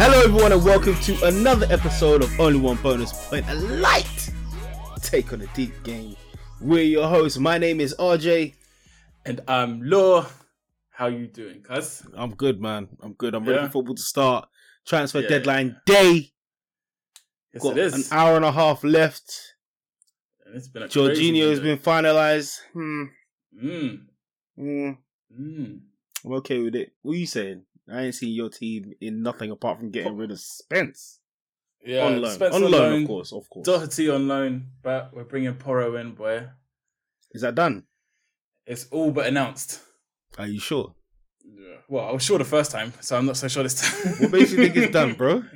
Hello, everyone, and welcome to another episode of Only One Bonus Point, a light take on a deep game. We're your hosts. My name is RJ. And I'm Law. How you doing, cuz? I'm good, man. I'm good. I'm ready Yeah. for football to start. Transfer Yeah, deadline day. Yes, Got it is. an hour and a half left. And it's been a crazy Jorginho has been finalized. Hmm. Mm, Hmm. mm. I'm okay with it. What are you saying? I ain't seen your team in nothing apart from getting rid of Spence. Yeah, on loan. Spence on on, loan, loan, of course, of course. Doherty on loan, but we're bringing Porro in, boy. Is that done? It's all but announced. Are you sure? Yeah. Well, I was sure the first time, so I'm not so sure this time. What makes you think it's done, bro?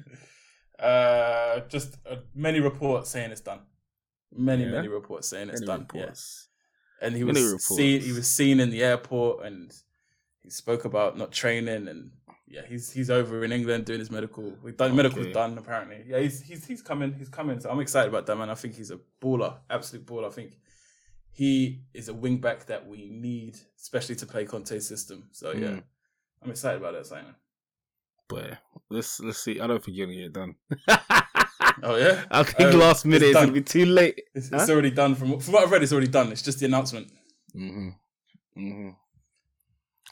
Uh, just uh, many reports saying it's done. Many, Yeah? many reports saying it's Any done. reports? Yeah. And he Many was reports. seen. He was seen in the airport, and he spoke about not training, and yeah, he's he's over in England doing his medical. We've done medical's done apparently. Yeah, he's he's he's coming. He's coming. So I'm excited about that man. I think he's a baller, absolute baller. I think he is a wing back that we need, especially to play Conte's system. So yeah, Mm. I'm excited about that signing. But let's let's see. I don't think you're gonna get it done. Oh yeah, I think Oh, last minute it's it's gonna be too late. it's, Huh? it's already done. From from what I've read, it's already done. It's just the announcement. Mm-hmm. Mm-hmm.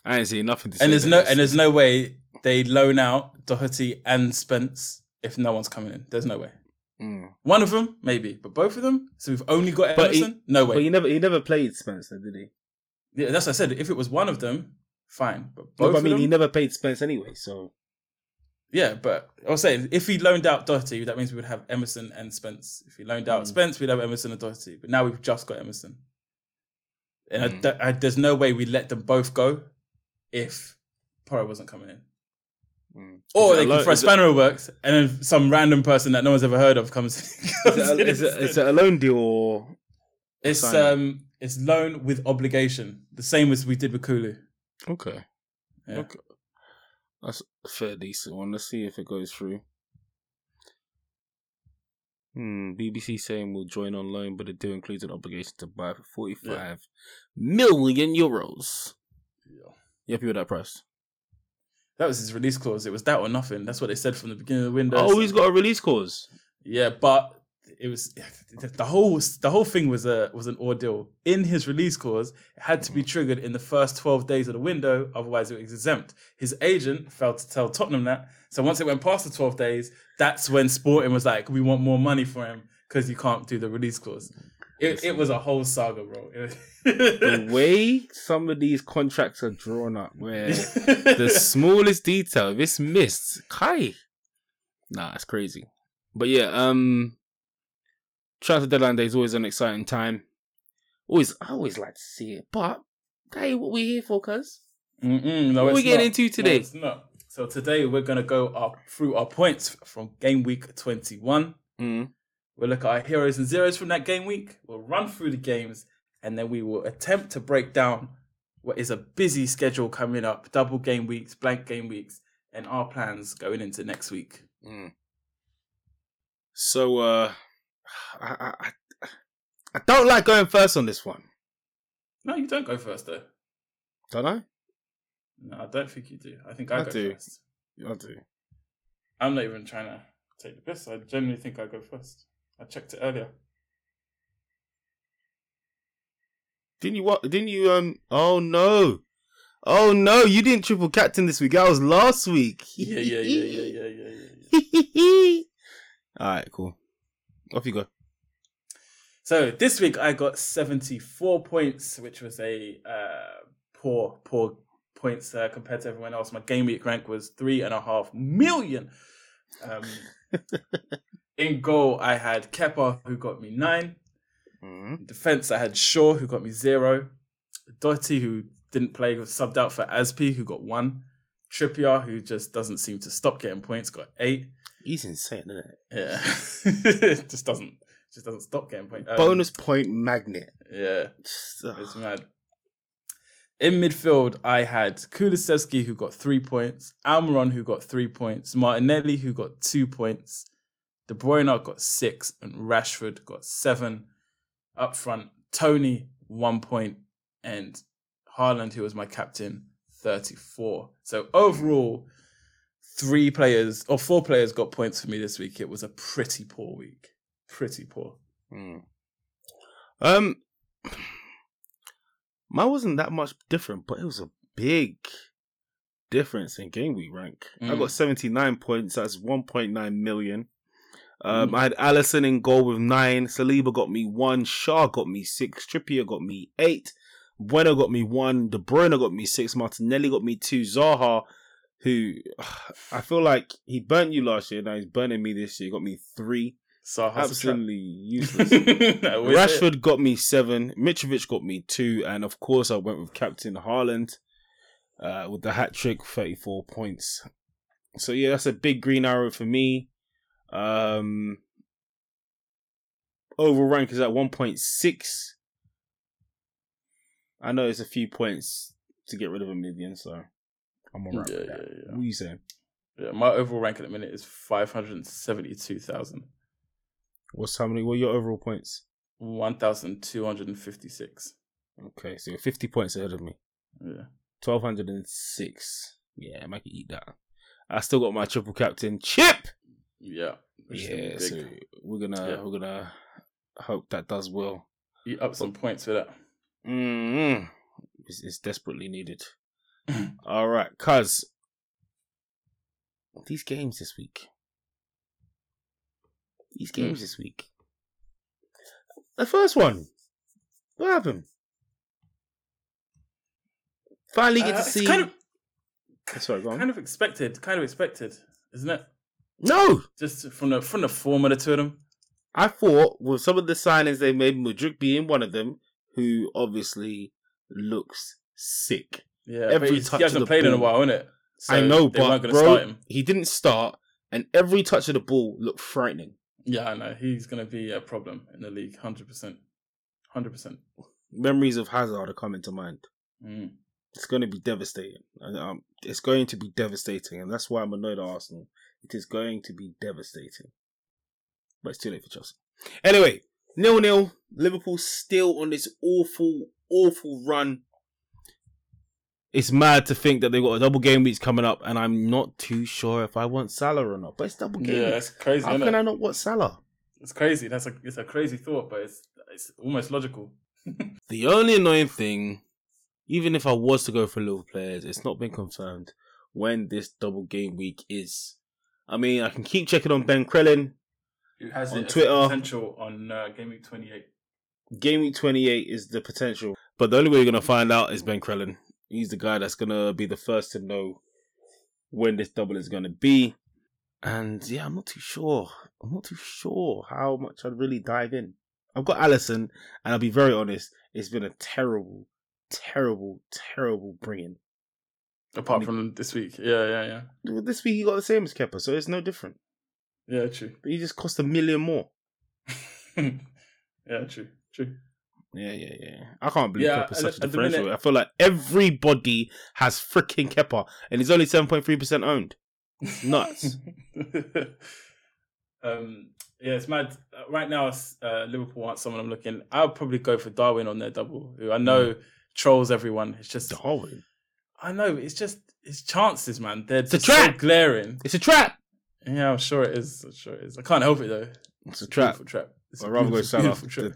I ain't seen nothing to say. And there's no and there's no way they loan out Doherty and Spence if no one's coming in. There's no way. Mm. One of them, maybe, but both of them. So we've only got But he- Emerson. no way. But he never he never played Spencer, did he? yeah, that's what I said. If it was one of them, fine. But No, but I mean, them, he never played Spence anyway. So yeah. But I was saying, if he loaned out Doherty, that means we would have Emerson and Spence. If he loaned out Mm. Spence, we'd have Emerson and Doherty. But now we've just got Emerson, and Mm. that- I, there's no way we let them both go if Porro wasn't coming in. Mm. Or Is they a can lo- throw is it- Spanner works, and then some random person that no one's ever heard of comes. comes Is it, a, is, it, instead. is it a loan deal or It's signing? um, it's loan with obligation, the same as we did with Kulu. okay? Yeah. Okay, that's a fair decent one. Let's see if it goes through. Hmm. BBC saying we'll join on loan, but the deal includes an obligation to buy for forty-five million euros. Yeah. You happy with that price? That was his release clause. It was that or nothing. That's what they said from the beginning of the window. Oh, he's got a release clause. yeah, but it was the whole the whole thing was a was an ordeal. In his release clause, it had to be triggered in the first twelve days of the window, otherwise it was exempt. His agent failed to tell Tottenham that. So once it went past the twelve days, that's when Sporting was like, "We want more money for him because you can't do the release clause." It, it was a whole saga, bro. The way some of these contracts are drawn up, where the smallest detail, if it's missed, Kai. Nah, it's crazy. But yeah, um, transfer deadline day is always an exciting time. Always, I always like to see it. But hey, what we here for, cuz? Mm-mm, no, What we getting not. into today? No. So today we're gonna go up through our points from game week twenty one. Mm. We'll look at our heroes and zeros from that game week. We'll run through the games, and then we will attempt to break down what is a busy schedule coming up: double game weeks, blank game weeks, and our plans going into next week. Mm. So, uh, I, I, I, I don't like going first on this one. No, you don't go first though. Don't I? No, I don't think you do. I think I, I go do. first. I do. I'm not even trying to take the piss. I genuinely think I go first. I checked it earlier. Didn't you what? Didn't you? Um. Oh no. Oh no! You didn't triple captain this week. That was last week. Yeah, yeah, yeah, yeah, yeah, yeah, yeah. All right, cool. Off you go. So this week I got 74 points, which was a uh, poor, poor points uh, compared to everyone else. My game week rank was three and a half million. Um, in goal, I had Kepa, who got me nine. Mm-hmm. In defense, I had Shaw, who got me zero. Doherty, who didn't play, was subbed out for Azpi, who got one. Trippier, who just doesn't seem to stop getting points, got eight. He's insane, isn't it? Yeah, just doesn't, just doesn't stop getting points. Um, Bonus point magnet. Yeah. It's mad. In midfield, I had Kulusevski, who got three points, Almiron, who got three points, Martinelli, who got two points, De Bruyne got six, and Rashford got seven. Up front, Toney, one point, and Haaland, who was my captain, 34. So overall, three players or four players got points for me this week, it was a pretty poor week. Pretty poor. Mm. Um, mine wasn't that much different, but it was a big difference in game week rank. I Mm. got 79 points. That's 1.9 million. Um, Mm. I had Alisson in goal with nine. Saliba got me one. Shaw got me six. Trippier got me eight. Bueno got me one. De Bruyne got me six. Martinelli got me two. Zaha, who I feel like he burnt you last year. Now he's burning me this year. He Got me three. So Absolutely useless. Rashford. Rashford got me seven. Mitrovic got me two, and of course I went with Captain Haaland uh, with the hat trick, thirty-four points. So yeah, that's a big green arrow for me. Um, overall rank is at one point six. I know it's a few points to get rid of a million, so I'm alright Yeah, with yeah, that. yeah. What are you saying? Yeah, my overall rank at the minute is five hundred seventy-two thousand. What's how many? What are your overall points? One thousand two hundred and fifty-six. Okay, so you're fifty points ahead of me. Yeah. Twelve hundred and six. Yeah, I can eat that. I still got my triple captain chip. Yeah. which is gonna be Yeah, so we're gonna Yeah. we're gonna hope that does well. Eat up some points for that. mm It's, it's desperately needed. All right, cuz these games this week. These games Mm. this week. The first one. What happened? Finally get Uh, to see. kind of Sorry, go on. kind of expected, kind of expected, isn't it? No, Just from the from the form of the two of them. I thought with some of the signings they made, Mudryk being one of them, who obviously looks sick. Yeah, Every touch he of hasn't the played in a ball. while, innit? So I know, but bro, he didn't start, and every touch of the ball looked frightening. Yeah, I know. He's gonna be a problem in the league, hundred percent, hundred percent. Memories of Hazard are coming to mind. Mm. It's going to be devastating. And, Um, it's going to be devastating, and that's why I'm annoyed at Arsenal. It is going to be devastating, but it's too late for Chelsea. Anyway, nil nil. Liverpool still on this awful, awful run. It's mad to think that they've got a double game weeks coming up, and I'm not too sure if I want Salah or not. But it's double game. Yeah, it's crazy. How can I not want Salah? It's crazy. That's a it's a crazy thought, but it's it's almost logical. The only annoying thing, even if I was to go for Liverpool players, it's not been confirmed when this double game week is. I mean, I can keep checking on Ben Crellin. Who has On it Twitter. potential on uh, game week twenty eight? Game week 28 is the potential. But the only way you're going to find out is Ben Crellin. He's the guy that's going to be the first to know when this double is going to be. And yeah, I'm not too sure. I'm not too sure how much I'd really dive in. I've got Alisson, and I'll be very honest, it's been a terrible, terrible, terrible bringing. Apart from this week, yeah, yeah, yeah, This week he got the same as Kepa, so it's no different. yeah. True. But he just cost a million more. yeah, true, true. Yeah, yeah, yeah. I can't believe Yeah, Kepa's such a differential. minute- I feel like everybody has freaking Kepa, and he's only seven point three percent owned. It's nuts. um, yeah, it's mad. Uh, Right now, uh, Liverpool want someone I'm looking. I'll probably go for Darwin on their double, who I know Mm. trolls everyone. It's just, Darwin. I know, it's just, it's chances, man. They're a just so trap. glaring. It's a trap. Yeah, I'm sure it is. I'm sure it is. I can't help it though. It's a trap. Beautiful trap. It's a I'd rather go beautiful, Salah.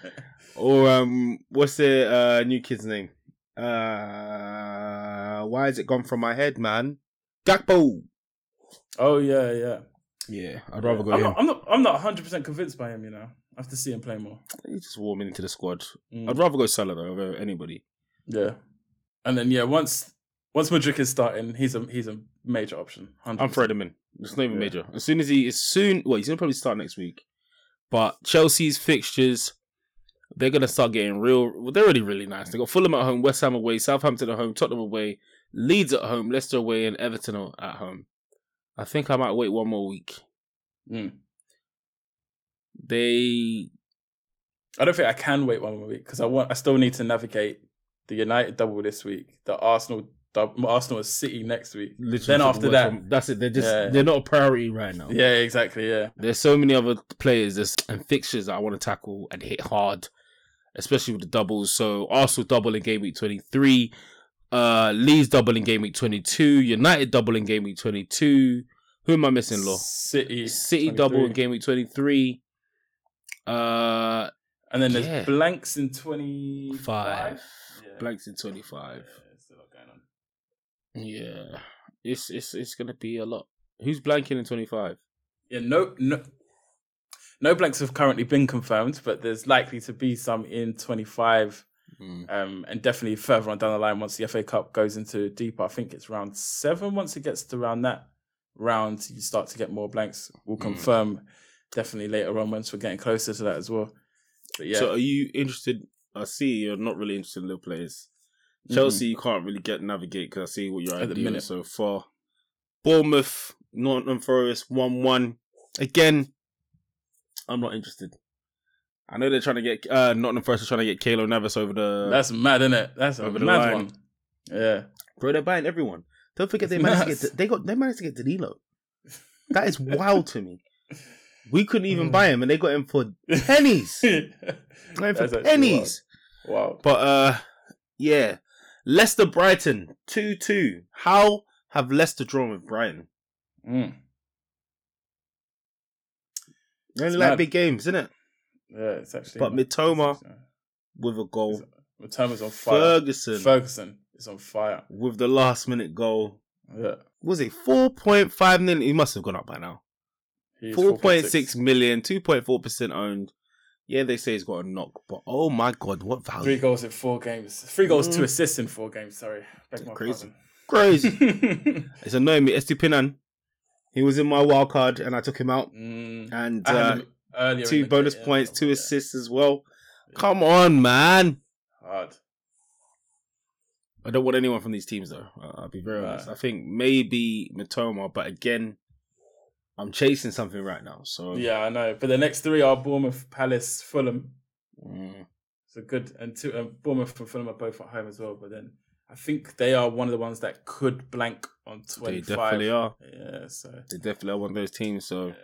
Or um, what's the uh new kid's name? Uh, why has it gone from my head, man? Gakpo. oh yeah, yeah. Yeah, I'd rather go I'm him. not, I'm not. I'm not 100 percent convinced by him. You know, I have to see him play more. He's just warming into the squad. Mm. I'd rather go Salah though over anybody. Yeah, and then yeah, once once Mudryk is starting, he's a he's a major option. 100%. I'm throwing him in. It's not even Yeah. major. As soon as he, as soon, well, he's gonna probably start next week. But Chelsea's fixtures, they're gonna start getting real. Well, they're already really nice. They got Fulham at home, West Ham away, Southampton at home, Tottenham away, Leeds at home, Leicester away, and Everton at home. I think I might wait one more week. Mm. They, I don't think I can wait one more week because I want. I still need to navigate the United double this week, the Arsenal double, Arsenal and City next week. literally Then after that- from- that's it. They're just Yeah. they're not a priority right now. Yeah, exactly. Yeah, There's so many other players and fixtures that I want to tackle and hit hard, especially with the doubles. So Arsenal double in game week 23, Uh, Leeds double in game week 22. United double in game week 22. Who am I missing, Law? City, City double in game week 23. Uh, and then there's Yeah. blanks in twenty five. Blanks in 25. Yeah, there's a lot going on. Yeah. It's, it's, it's going to be a lot. Who's blanking in 25? Yeah, no, no, no blanks have currently been confirmed, but there's likely to be some in 25, Mm. um, and definitely further on down the line once the FA Cup goes into deeper. I think it's round seven. Once it gets to around that round, you start to get more blanks. We'll Mm. confirm definitely later on once we're getting closer to that as well. But yeah, So are you interested? I see you're not really interested in little players. Chelsea, you can't really get navigate because I see what your At at the minute. so far. Bournemouth, Nottingham Forest, one one. Again, I'm not interested. I know they're trying to get uh, Nottingham Forest are trying to get Keylor Navas over the. that's mad, isn't it? That's a Over the mad line. one. Yeah, bro. They're buying everyone. Don't forget they managed nuts. to get they got they managed to get Danilo. That is wild to me. We couldn't even Mm. buy him, and they got him for pennies. Got him for pennies. Wow. But uh yeah. Leicester Brighton 2-2. How have Leicester drawn with Brighton? Mm. They only It's like mad. big games, isn't it? Yeah, it's actually. But Mitoma with a goal. Mitoma's on fire. Ferguson Ferguson is on fire. with the last minute goal. Yeah. Was it 4.5 million? He must have gone up by now. He's 4.6 million, 2.4% owned. Yeah, they say he's got a knock, but oh my god, what value! Three goals in four games. Three goals, two Mm. assists in four games. Sorry. Crazy. pardon. Crazy. it's annoying me. Estupinan, he was in my wild card and I took him out. Mm. And uh, him two bonus game, points, yeah. two assists as well. Come on, man. Hard. I don't want anyone from these teams though. I'll be very Right. honest. I think maybe Mitoma, but again, I'm chasing something right now. So Yeah, I know. But the next three are Bournemouth, Palace, Fulham. mm, So good. And two, um, Bournemouth and Fulham are both at home as well. But then I think they are one of the ones that could blank on 25. they definitely are. Yeah, so. They definitely are one of those teams. So Yeah.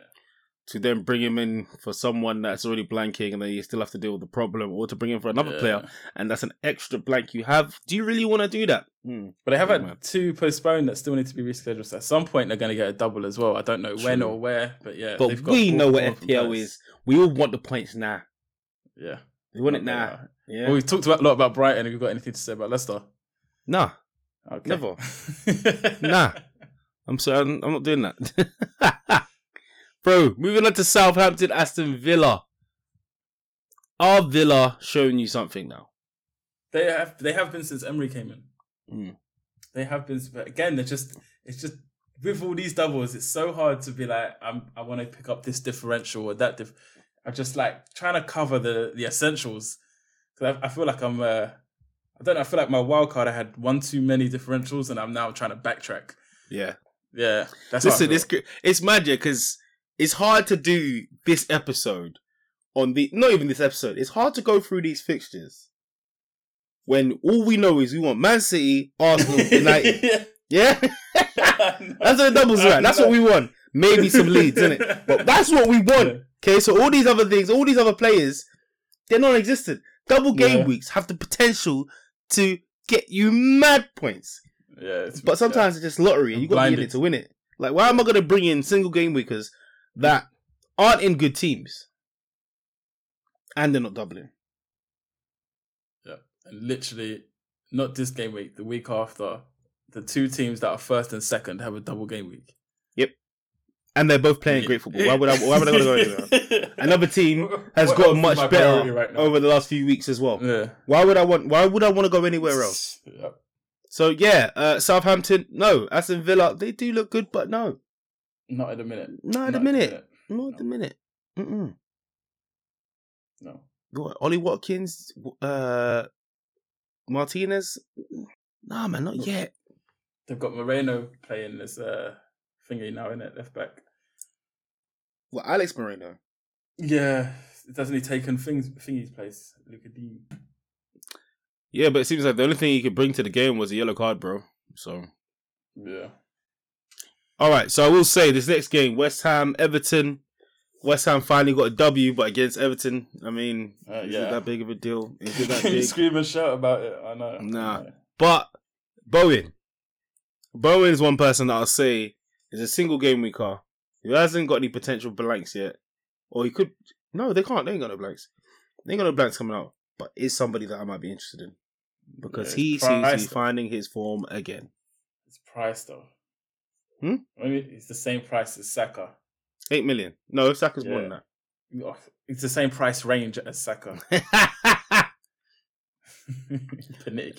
To then bring him in for someone that's already blanking and then you still have to deal with the problem, or to bring in for another Yeah. player and that's an extra blank you have. Do you really want to do that? Hmm. But they have Yeah, had man. two postponed that still need to be rescheduled. So at some point they're going to get a double as well. I don't know when or where, but yeah. But they've got we know what four FPL is. We all want the points now. Yeah. We want it now. Yeah. Well, we've talked about, a lot about Brighton. Have you got anything to say about Leicester? nah. Okay. Never. Nah. I'm sorry, I'm, I'm not doing that. Bro, moving on to Southampton, Aston Villa. Are Villa showing you something now? They have they have been since Emery came in. Mm. They have been, but again, they're just it's just with all these doubles, it's so hard to be like I'm I want to pick up this differential or that. Dif- I'm just like trying to cover the the essentials because I, I feel like I'm uh I don't know I feel like my wild card I had one too many differentials and I'm now trying to backtrack. Yeah. Yeah, that's Listen, it's it's magic because it's hard to do this episode on the not even this episode. It's hard to go through these fixtures when all we know is we want Man City, Arsenal, United. Yeah, that's what the doubles are. That's what we want. Maybe some Leeds, isn't it? But that's what we want. Okay, so all these other things, all these other players, they're non-existent. Double game Yeah. weeks have the potential to get you mad points, Yeah, but sometimes it's just lottery, and you got to be in it to win it. Like, why am I going to bring in single game weekers that aren't in good teams, and they're not doubling? Yeah. And literally, not this game week, the week after, the two teams that are first and second have a double game week. Yep. And they're both playing great football. Why would I? Why would I go anywhere? Another team has What got much better right over the last few weeks as well. Yeah. Why would I want? Why would I want to go anywhere else? Yep. So yeah, uh, Southampton, no. Aston Villa, they do look good, but no, Not at the minute. not at the minute, not at the minute. Mm-mm. No. What, Ollie Watkins, uh, Martinez, nah, man, not yet. They've got Moreno playing this uh, thingy now in it, left back. Well, Alex Moreno. Yeah. Doesn't he taken things, thingy's place? Lucas Digne Yeah, but it seems like the only thing he could bring to the game was a yellow card, bro. So, Yeah. All right. So I will say this next game, West Ham, Everton. West Ham finally got a W, but against Everton, I mean, Uh, is yeah. it that big of a deal? Is it that big? scream and shout about it. I know. Nah. I know. But Bowen. Bowen is one person that I'll say is a single game week car who hasn't got any potential blanks yet. Or he could. No, they can't. They ain't got no blanks. They ain't got no blanks coming out. But is somebody that I might be interested in. Because Yeah, he seems to be finding his form again. It's price though. Hmm? It's the same price as Saka. 8 million. No, Saka's more than Oh, It's the same price range as Saka.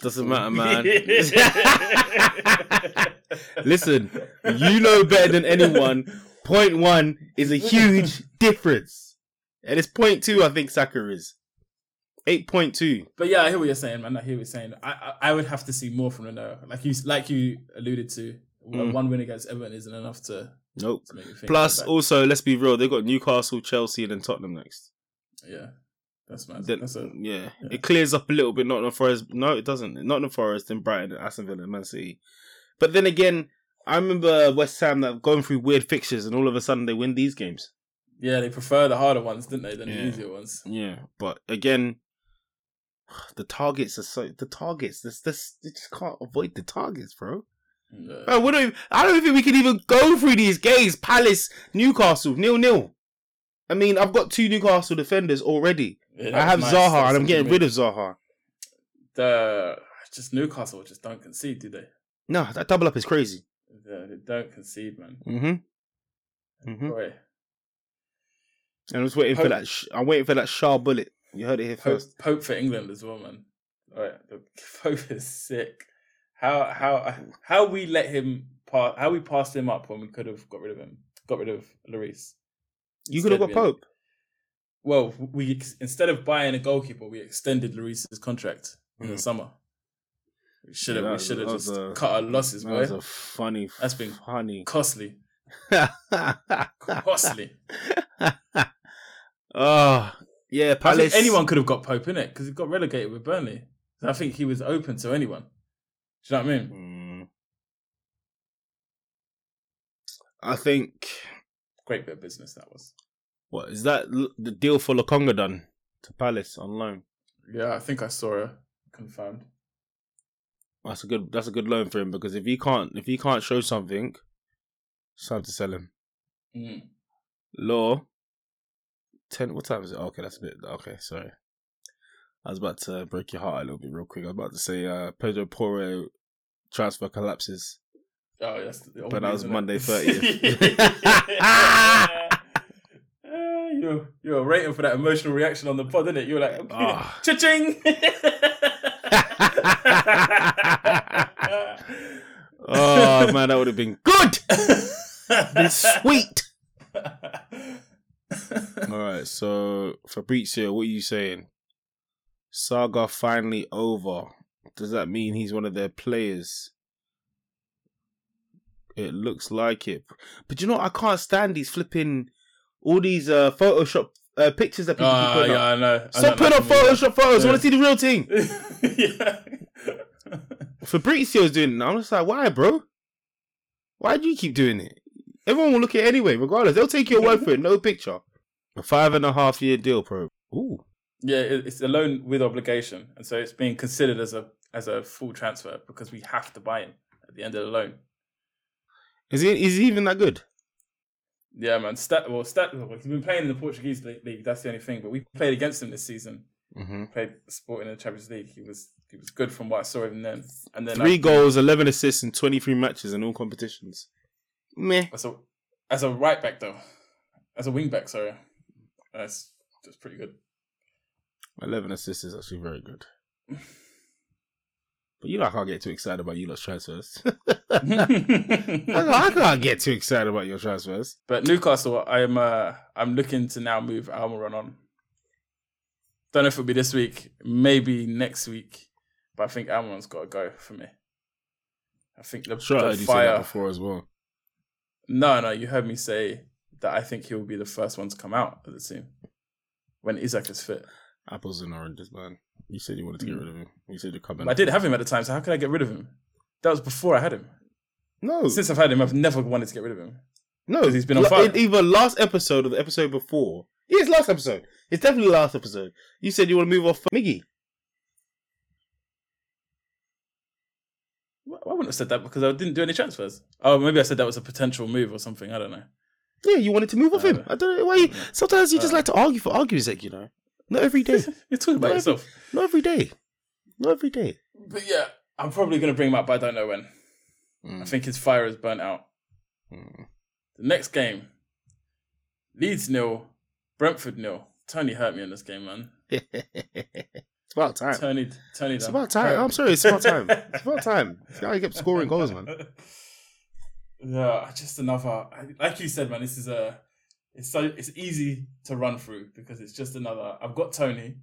Doesn't matter, man. Listen, you know better than anyone. Point one is a huge difference. And it's point two, I think Saka is. 8.2. But yeah, I hear what you're saying, man. I hear what you're saying. I I, I would have to see more from Leno. Like you like you alluded to, Mm. one win against Everton isn't enough to, Nope. to. Plus, like also, let's be real, they've got Newcastle, Chelsea, and then Tottenham next. yeah, that's mad. Then, That's a, yeah. yeah. it clears up a little bit. not Nottingham Forest, no, it doesn't. Not Nottingham Forest, then Brighton, and Aston Villa, and Man City. But then again, I remember West Ham that going through weird fixtures, and all of a sudden they win these games. yeah, they prefer the harder ones, didn't they, than Yeah. the easier ones? Yeah, but again, the targets are so the targets. This this they just can't avoid the targets, bro. Yeah. Bro, we don't. even- I don't think we can even go through these games. Palace, Newcastle, nil nil. I mean, I've got two Newcastle defenders already. Yeah, I have nice. Zaha, was and I'm getting rid of Zaha. the just Newcastle just don't concede, do they? No, that double up is crazy. They, they don't concede, man. Mm-hmm. Mhm. Boy, And I'm just waiting for that. Sh- I'm waiting for that sharp bullet. You heard it here Pope, first. Pope for England as well, man. Right, the Pope is sick. How how how we let him pass? How we passed him up when we could have got rid of him? Got rid of Lloris. You could have got Pope. Well, we instead of buying a goalkeeper, we extended Lloris's contract in the Mm. summer. We should have. Yeah, we should have just a- cut our losses, That boy. was a funny. That's been- funny. Costly, costly. oh yeah, Palace. anyone could have got Pope in it because he got relegated with Burnley. I think he was open to anyone. Do you know what I mean? Mm. I think. Great bit of business that was. What is that? The deal for Lokonga done to Palace on loan. Yeah, I think I saw it confirmed. That's a good. That's a good loan for him because if he can't, if he can't show something, it's time to sell him. Mm. Law. Ten. What time is it? Okay, that's a bit. Okay, sorry. I was about to break your heart a little bit real quick. I was about to say uh, Pedro Porro transfer collapses. Oh, yes. the But that was? Monday 30th. Uh, you were, you were waiting for that emotional reaction on the pod, didn't it? You were like, Ah. cha-ching! Oh man, that would have been good. Been sweet. All right, so Fabrizio, what are you saying? Saga finally over. Does that mean he's one of their players? It looks like it, but you know I can't stand these flipping all these uh Photoshop uh, pictures that people Oh, putting yeah, up. I know. I Stop know putting up Photoshop photos. I want to see the real thing. yeah. Fabrizio's doing it now. I'm just like, why, bro? Why do you keep doing it? Everyone will look at it anyway, regardless. They'll take your word for it. No picture. A five and a half year deal, bro. Ooh. Yeah, it's a loan with obligation, and so it's being considered as a as a full transfer because we have to buy him at the end of the loan. Is he is he even that good? Yeah, man. Stat well, stat. Well, he's been playing in the Portuguese league. That's the only thing. But we played against him this season. Mm-hmm. Played Sporting in the Champions League. He was he was good from what I saw him then. And then Three I- goals, eleven assists in twenty three matches in all competitions. Meh. As a as a right back though, as a wing back. Sorry, that's that's pretty good. Eleven assists is actually very good. But you know I can't get too excited about you lot's transfers. I, can't, get too excited about your transfers. But Newcastle, I'm uh, I'm looking to now move Almiron on. Don't know if it'll be this week, maybe next week, but I think Almiron's got to go for me. I think the, Sure, I the say fire. that before as well. No, no, you heard me say that I think he will be the first one to come out of the team when Isaac is fit. Apples and oranges, man. You said you wanted to get Mm. rid of him. You said you're coming. I did have him at the time, so how could I get rid of him? That was before I had him. No, Since I've had him, I've never wanted to get rid of him. no, 'Cause he's been on fire. Either last episode or the episode before. Yeah, it's last episode. It's definitely last episode. You said you want to move off Miggy. Why wouldn't have said that because I didn't do any transfers. Oh, maybe I said that was a potential move or something. I don't know. Yeah, you wanted to move off him. Uh, I don't know why. You, sometimes you just uh, like to argue for arguing's sake, you know. Not every day. You're talking about Not every- yourself. Not every day. Not every day. But yeah, I'm probably going to bring him up, but I don't know when. Mm. I think his fire is burnt out. Mm. The next game, Leeds nil, Brentford nil. Toney hurt me in this game, man. it's about time. Toney, Toney. It's done. about time. I'm sorry, it's about time. It's about time. This guy kept scoring goals, man. Yeah, just another. Like you said, man, this is a. It's so it's easy to run through because it's just another. I've got Toney.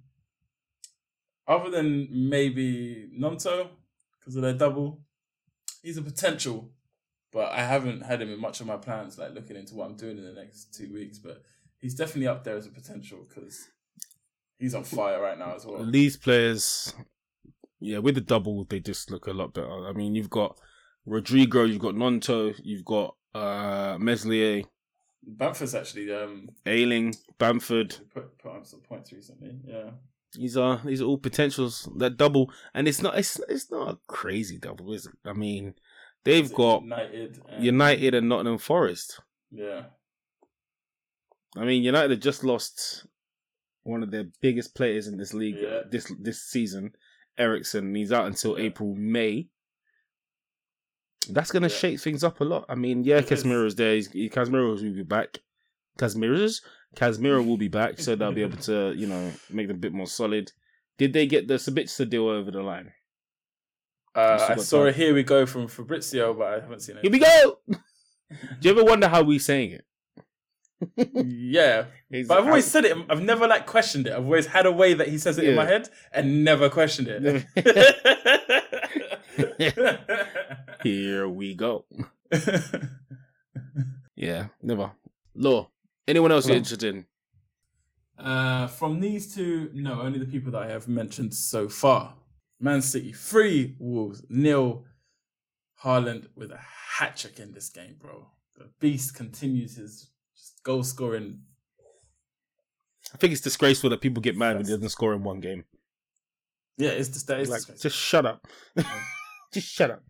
Other than maybe Gnonto because of their double, he's a potential, but I haven't had him in much of my plans. Like looking into what I'm doing in the next two weeks, but he's definitely up there as a potential because he's on fire right now as well. These players, yeah, with the double, they just look a lot better. I mean, you've got Rodrigo, you've got Gnonto, you've got uh Meslier, Bamford's actually um Ailing, Bamford. put put on some points recently. Yeah. These are these are all potentials. That double, and it's not it's it's not a crazy double, is it? I mean, they've Is it got United. And, United and Nottingham Forest. Yeah. I mean, United have just lost one of their biggest players in this league Yeah. this this season, Eriksen. He's out until Yeah. April May. That's gonna Yeah. shake things up a lot. I mean, yeah. Casemiro's there. He's, he, Casemiro will be back. Casemiro's Casemiro will be back, so they'll be able to you know make them a bit more solid. Did they get the Sabitzer deal over the line? Uh, I saw a here we go from Fabrizio, but I haven't seen it. Here we go. Do you ever wonder how we saying it? Yeah, It's but I've always said it. I've never like questioned it. I've always had a way that he says it in my head and never questioned it. Here we go. Yeah, never. Law. Anyone else you're interested in? uh, from these two, no, only the people that I have mentioned so far. Man City three, Wolves nil. Haaland with a hat trick in this game, bro. The beast continues his goal scoring. I think it's disgraceful that people get mad when he doesn't score in one game. Yeah, it's just that. It's Like, disgraceful. just shut up. Just shut up.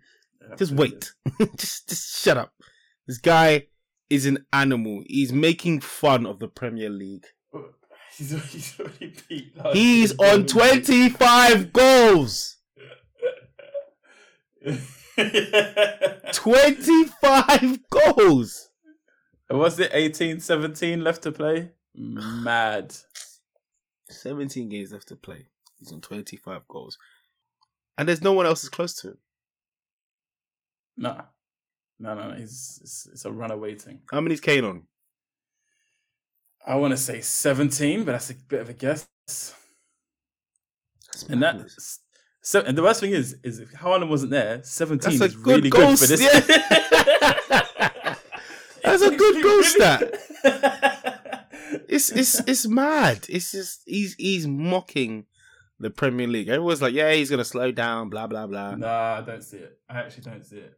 Just wait. just, just shut up. This guy is an animal. He's making fun of the Premier League. He's, he's already beat. last He's year's on 25 goals. 25 goals. Was it 18, 17 left to play? Mad. 17 games left to play. He's on 25 goals. And there's no one else as close to him. Nah. No, no, no. He's, it's, it's a runaway thing. How many's Kane on? I want to say 17, but that's a bit of a guess. That's And that, so, and the worst thing is, is if Haaland wasn't there, 17 That's is good really goal good for this. yeah. That's a good goal stat. It's it's it's mad. It's just he's he's mocking the Premier League. Everyone's like, yeah, he's gonna slow down, blah blah blah. nah, I don't see it. I actually don't see it.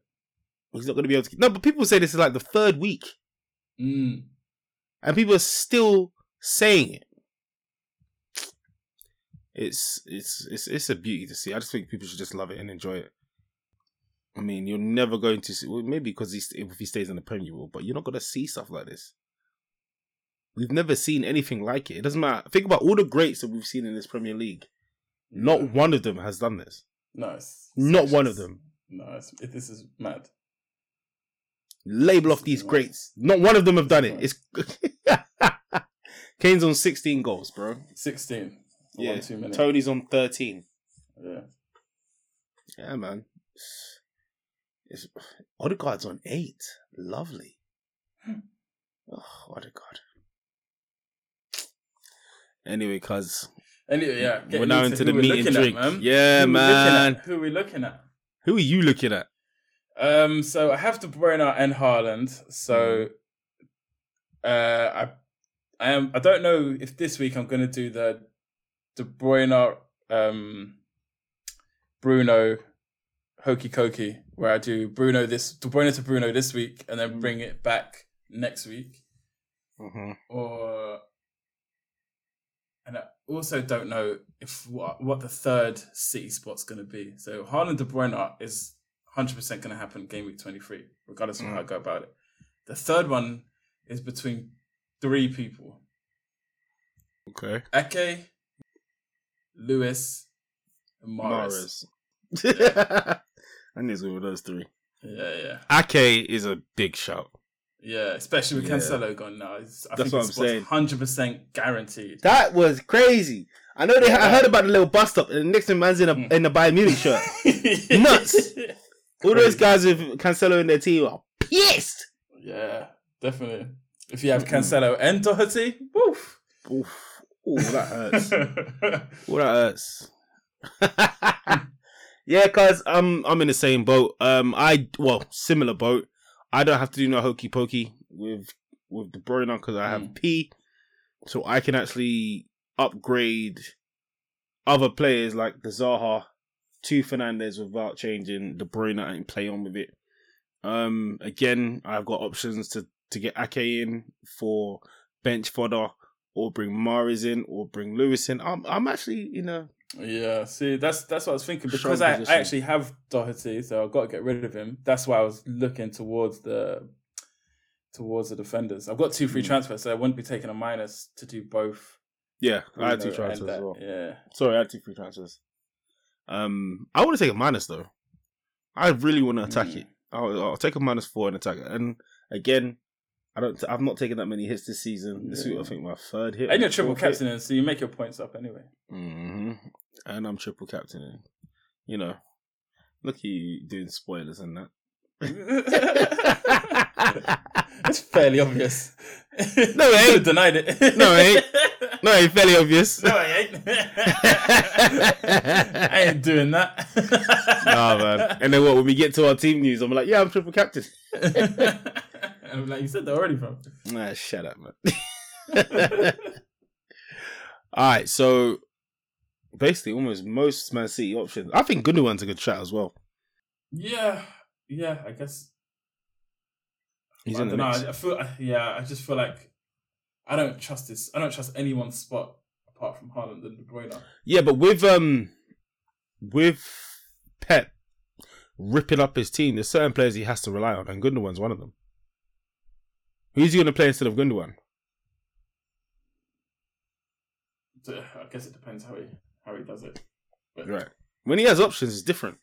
He's not gonna be able to. No, but people say this is like the third week, Mm. and people are still saying it. It's it's it's it's a beauty to see. I just think people should just love it and enjoy it. I mean, you're never going to see. Well, maybe because if he stays in the Premier, you will, but you're not going to see stuff like this. We've never seen anything like it. It doesn't matter. Think about all the greats that we've seen in this Premier League. Not one of them has done this. No, it's, Not one of them. No, this is mad. Label off these greats. Not one of them have done it. It's Kane's on 16 goals, bro. 16. Yeah. Toney's on 13. Yeah. Yeah, man. It's, Odegaard's on 8. Lovely. Oh, Odegaard. Anyway, cuz Anyway, yeah. we're now into the meat and drink. At, man. Yeah, Who man. at- Who are we looking at? Who are you looking at? Um, so I have De Bruyne and Haaland. So, uh, I, I am. I don't know if this week I'm going to do the De Bruyne, um, Bruno, hokey cokey, where I do Bruno this De Bruyne to Bruno this week, and then Mm. bring it back next week. Mm-hmm. or and I also don't know if what what the third City spot's going to be. So Haaland De Bruyne is hundred percent going to happen game week twenty three, regardless of how I go about it. The third one is between three people: Okay. Ake, Lewis, and Mahrez. I need to go with those three. Yeah, yeah, Ake is a big shout. yeah. Especially with Yeah. Cancelo gone now. I That's think what it's I'm saying. Hundred percent guaranteed. That was crazy. I know they. I heard about the little bust up, and the next man's in a Mm. in a Bayern Munich shirt. Nuts. All those guys with Cancelo in their team are pissed. Yeah, definitely. If you have Cancelo and Doherty, woof. Oof. Ooh, that hurts. Ooh, that hurts. yeah, cause I'm I'm in the same boat. Um, I well similar boat. I don't have to do no hokey pokey with with De Bruyne because I have Mm. P, so I can actually upgrade other players like the Zaha to Fernandes without changing De Bruyne and play on with it. Um, again, I've got options to to get Ake in for bench fodder, or bring Mahrez in, or bring Lewis in. I'm I'm actually you know Yeah, see, that's that's what I was thinking because I, I actually have Doherty, so I've got to get rid of him. That's why I was looking towards the towards the defenders. I've got two free Mm. transfers, so I wouldn't be taking a minus to do both. yeah. I had two transfers as well. Yeah, Sorry, I had two free transfers. Um, I want to take a minus though. I really want to attack Mm. it. I'll, I'll take a minus four and attack it. And again, I don't. I've not taken that many hits this season. This Yeah. week, I think my third hit. and you're triple hit. so you make your points up anyway. hmm And I'm triple captain. You know, look at you doing spoilers and that. it's fairly obvious. No, it ain't. denied it. No, it ain't. No, it's fairly obvious. No, I ain't. I ain't doing that. Nah, man. And then what? When we get to our team news, I'm like, yeah, I'm triple captain. and I'm like, you said that already, bro. Nah, shut up, man. All right, so basically, almost most Man City options. I think Gundogan's a good shot as well. yeah, yeah. I guess He's I in the don't know. mix. I, I feel, yeah. I just feel like I don't trust this. I don't trust anyone's spot apart from Haaland and De Bruyne. Yeah, but with um, with Pep ripping up his team, there's certain players he has to rely on, and Gundogan's one of them. Who's he going to play instead of Gundogan? I guess it depends how he how he does it. But, Right. When he has options, it's different.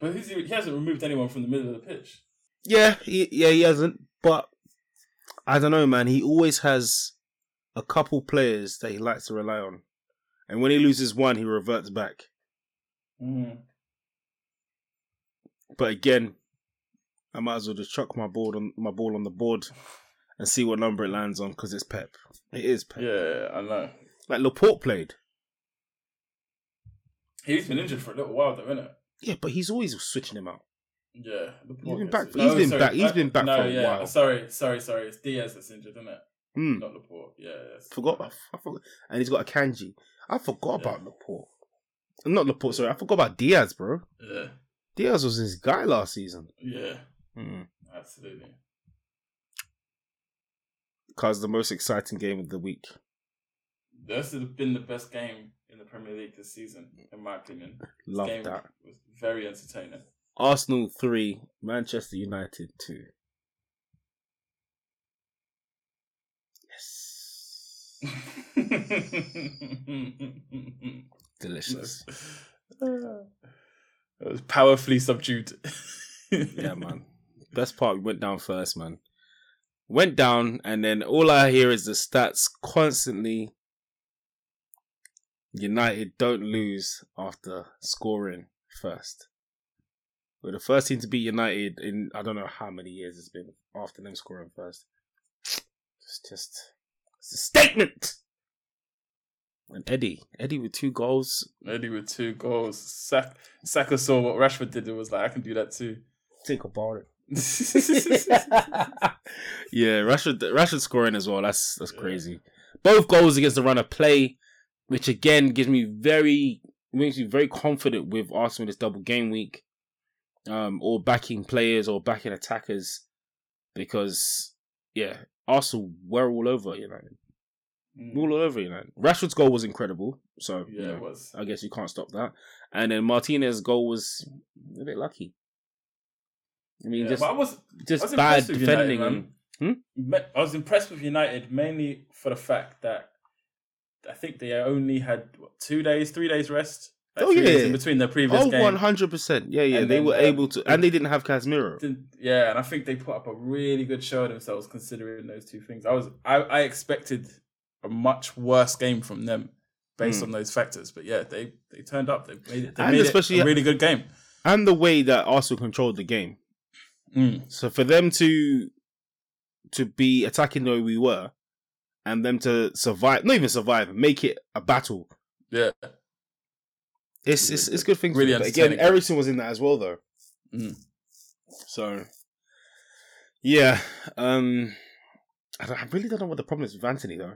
but he's, he hasn't removed anyone from the middle of the pitch. Yeah, he, yeah, he hasn't. But I don't know, man. He always has a couple players that he likes to rely on, and when he loses one, he reverts back. Mm. But again, I might as well just chuck my board on my ball on the board and see what number it lands on because it's Pep. It is Pep. Yeah, I know. Like Laporte played. He's been injured for a little while, though, isn't it? Yeah, but he's always switching him out. Yeah, He's been back- he's been back- he's been back no, for a yeah, while. Sorry, sorry, sorry. It's Dias that's injured, isn't it? Hmm. Not Laporte. Yeah, yes. Forgot. I forgot. And he's got Akanji. I forgot about Laporte. Not Laporte. Sorry, I forgot about Dias, bro. Yeah, Dias was his guy last season. yeah, Hmm. absolutely. Cause the most exciting game of the week. This has been the best game in the Premier League this season, in my opinion. Love game that. was very entertaining. Arsenal three, Manchester United two. Yes. Delicious. it was powerfully subdued. yeah, man. Best part, we went down first, man. Went down, and then all I hear is the stats constantly. United don't lose after scoring first. We're the first team to beat United in I don't know how many years it's been after them scoring first. It's just it's a statement. And Eddie, Eddie with two goals. Eddie with two goals. Saka, Saka saw what Rashford did and was like, I can do that too. Think about it. yeah, Rashford Rashford scoring as well. That's that's Yeah. crazy. Both goals against the run of play, which again gives me very makes me very confident with Arsenal this double game week, um, or backing players or backing attackers, because yeah, Arsenal were all over United. Mm. All over United. Rashford's goal was incredible, so Yeah, you know, it was. I guess you can't stop that. And then Martinez's goal was a bit lucky. I mean, Yeah, just I was, I just was bad defending. United. Me- I was impressed with United mainly for the fact that I think they only had what, two days, three days rest. Like Oh, yeah. in between their previous oh, game. one hundred percent. Yeah, yeah. And they then, were uh, able to, and they didn't have Casemiro. Didn't- Yeah, and I think they put up a really good show of themselves considering those two things. I was I, I expected a much worse game from them based Hmm. on those factors, but yeah, they they turned up. They made it. They And made especially- it a really good game. and the way that Arsenal controlled the game. Mm. So for them to to be attacking the way we were, and them to survive, not even survive, make it a battle. Yeah, It's it's, it's good. things. Really But again. Eriksen was in that as well, though. Mm. So yeah, um, I, don't- I really don't know what the problem is with Antony though.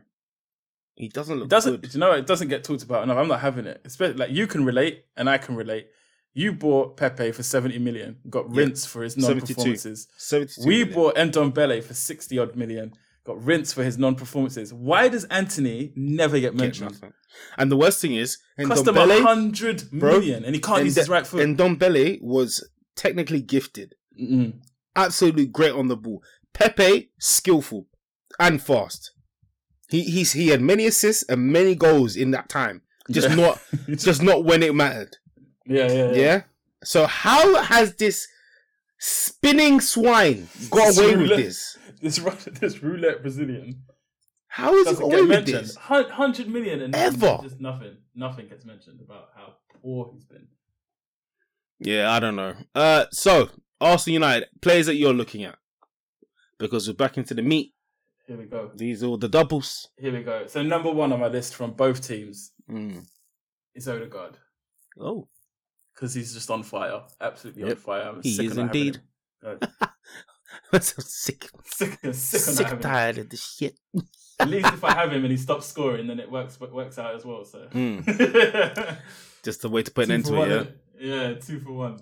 He doesn't look it doesn't. good. You know, it doesn't get talked about enough. I'm not having it. Especially like you can relate, and I can relate. You bought Pepe for seventy million, got Yeah. rinsed for his 72. non-performances. 72 We million. bought Ndombele for sixty odd million, got rinsed for his non-performances. Why does Antony never get Get mentioned? nothing. And the worst thing is, Cost him a hundred million, and he can't use his right foot. and Dombele was technically gifted, Mm-mm. absolutely great on the ball. Pepe skillful and fast. He he's he had many assists and many goals in that time. Just Yeah. not just not when it mattered. yeah, yeah, Yeah. yeah. So how has this spinning swine got away with this? This this roulette Brazilian How is it doesn't get mentioned. this? Hundred million and Ever. just nothing. Nothing gets mentioned about how poor he's been. Yeah, I don't know. Uh, so Arsenal United players that you're looking at because we're back into the meat. Here we go. These are the doubles. Here we go. So number one on my list from both teams Mm. is Odegaard Oh, because he's just on fire, absolutely on fire. I'm He is indeed. sick, sick, sick, sick tired of this shit. At least if I have him and he stops scoring, then it works works out as well. So Mm. Just a way to put an end to one, it. Yeah, Yeah, two for one.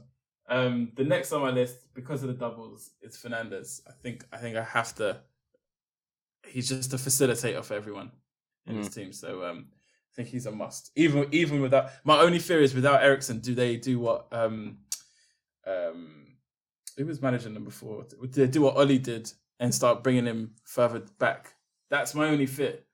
Um, the next on my list, because of the doubles, is Fernandes. I think I think I have to. He's just a facilitator for everyone in Mm. his team, so um, I think he's a must. Even even without my only fear is without Eriksen, do they do what um, um, who was managing them before? Did they do what Ole did and start bringing him further back? That's my only fit.